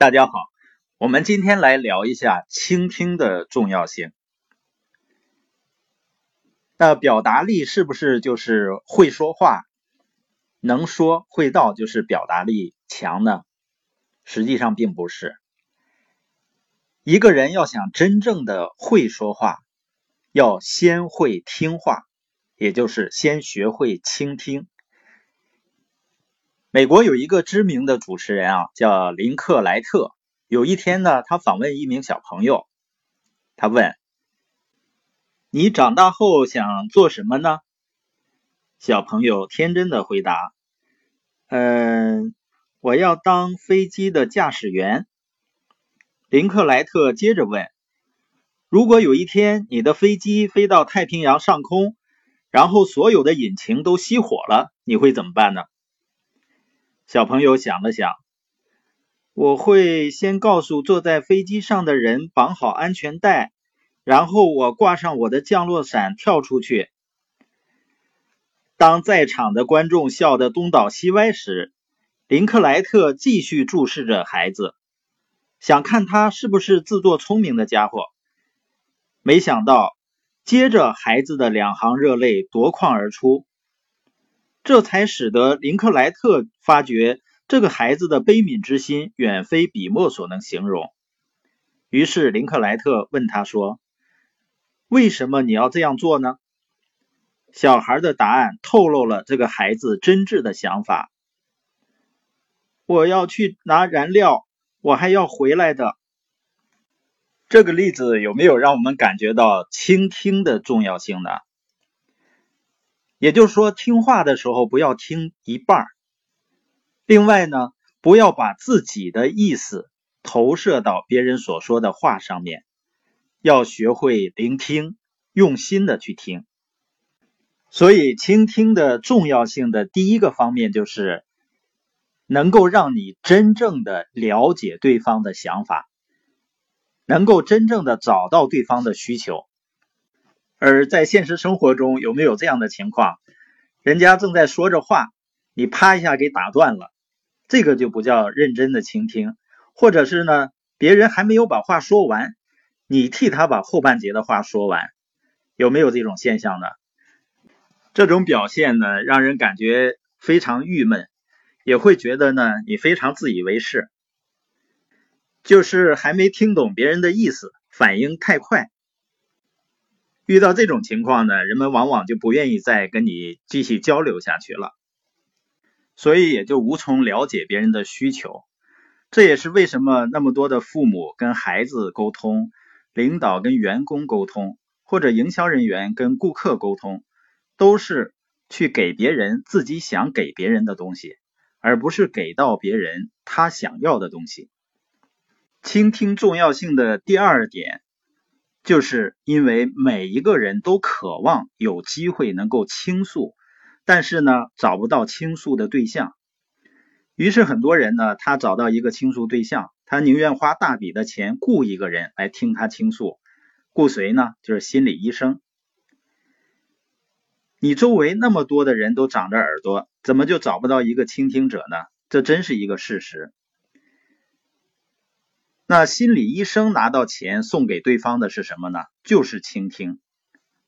大家好，我们今天来聊一下倾听的重要性。那表达力是不是就是会说话、能说会道就是表达力强呢？实际上并不是。一个人要想真正的会说话，要先会听话，也就是先学会倾听。美国有一个知名的主持人啊，叫林克莱特。有一天呢，他访问一名小朋友，他问：“你长大后想做什么呢？”小朋友天真的回答：“嗯，我要当飞机的驾驶员。”林克莱特接着问：“如果有一天你的飞机飞到太平洋上空，然后所有的引擎都熄火了，你会怎么办呢？”小朋友想了想，我会先告诉坐在飞机上的人绑好安全带，然后我挂上我的降落伞跳出去。当在场的观众笑得东倒西歪时，林克莱特继续注视着孩子，想看他是不是自作聪明的家伙。没想到，接着孩子的两行热泪夺眶而出。这才使得林克莱特发觉这个孩子的悲悯之心远非笔墨所能形容。于是林克莱特问他说：“为什么你要这样做呢？”小孩的答案透露了这个孩子真挚的想法：“我要去拿燃料，我还要回来的。”这个例子有没有让我们感觉到倾听的重要性呢？也就是说，听话的时候不要听一半另外呢，不要把自己的意思投射到别人所说的话上面，要学会聆听，用心的去听。所以，倾听的重要性的第一个方面就是能够让你真正的了解对方的想法，能够真正的找到对方的需求。而在现实生活中，有没有这样的情况？人家正在说着话，你啪一下给打断了，这个就不叫认真的倾听。或者是呢，别人还没有把话说完，你替他把后半截的话说完，有没有这种现象呢？这种表现呢，让人感觉非常郁闷，也会觉得呢，你非常自以为是，就是还没听懂别人的意思，反应太快。遇到这种情况呢，人们往往就不愿意再跟你继续交流下去了，所以也就无从了解别人的需求。这也是为什么那么多的父母跟孩子沟通，领导跟员工沟通，或者营销人员跟顾客沟通，都是去给别人自己想给别人的东西，而不是给到别人他想要的东西。倾听重要性的第二点。就是因为每一个人都渴望有机会能够倾诉，但是呢找不到倾诉的对象，于是很多人呢他找到一个倾诉对象，他宁愿花大笔的钱雇一个人来听他倾诉，雇谁呢？就是心理医生。你周围那么多的人都长着耳朵，怎么就找不到一个倾听者呢？这真是一个事实。那心理医生拿到钱送给对方的是什么呢？就是倾听。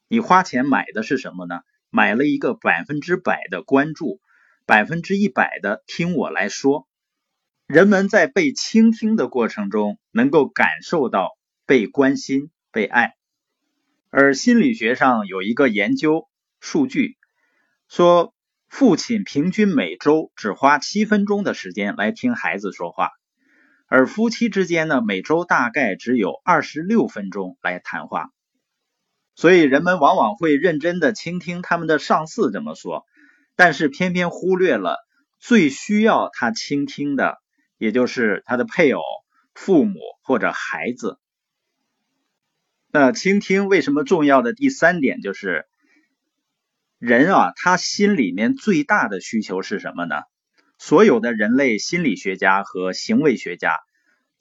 你花钱买的是什么呢？买了一个百分之百的关注，百分之一百的听我来说。人们在被倾听的过程中，能够感受到被关心、被爱。而心理学上有一个研究数据说，父亲平均每周只花七分钟的时间来听孩子说话。而夫妻之间呢，每周大概只有二十六分钟来谈话，所以人们往往会认真的倾听他们的上司怎么说，但是偏偏忽略了最需要他倾听的，也就是他的配偶、父母或者孩子。那倾听为什么重要的第三点就是，人啊，他心里面最大的需求是什么呢？所有的人类心理学家和行为学家，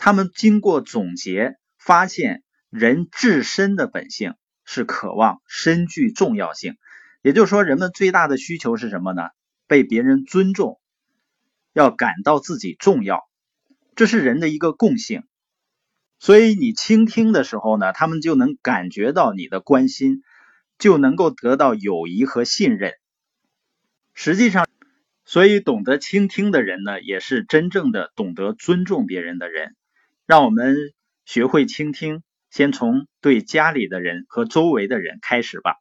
他们经过总结发现，人自身的本性是渴望身具重要性。也就是说，人们最大的需求是什么呢？被别人尊重，要感到自己重要。这是人的一个共性。所以你倾听的时候呢，他们就能感觉到你的关心，就能够得到友谊和信任。实际上，所以懂得倾听的人呢，也是真正的懂得尊重别人的人。让我们学会倾听，先从对家里的人和周围的人开始吧。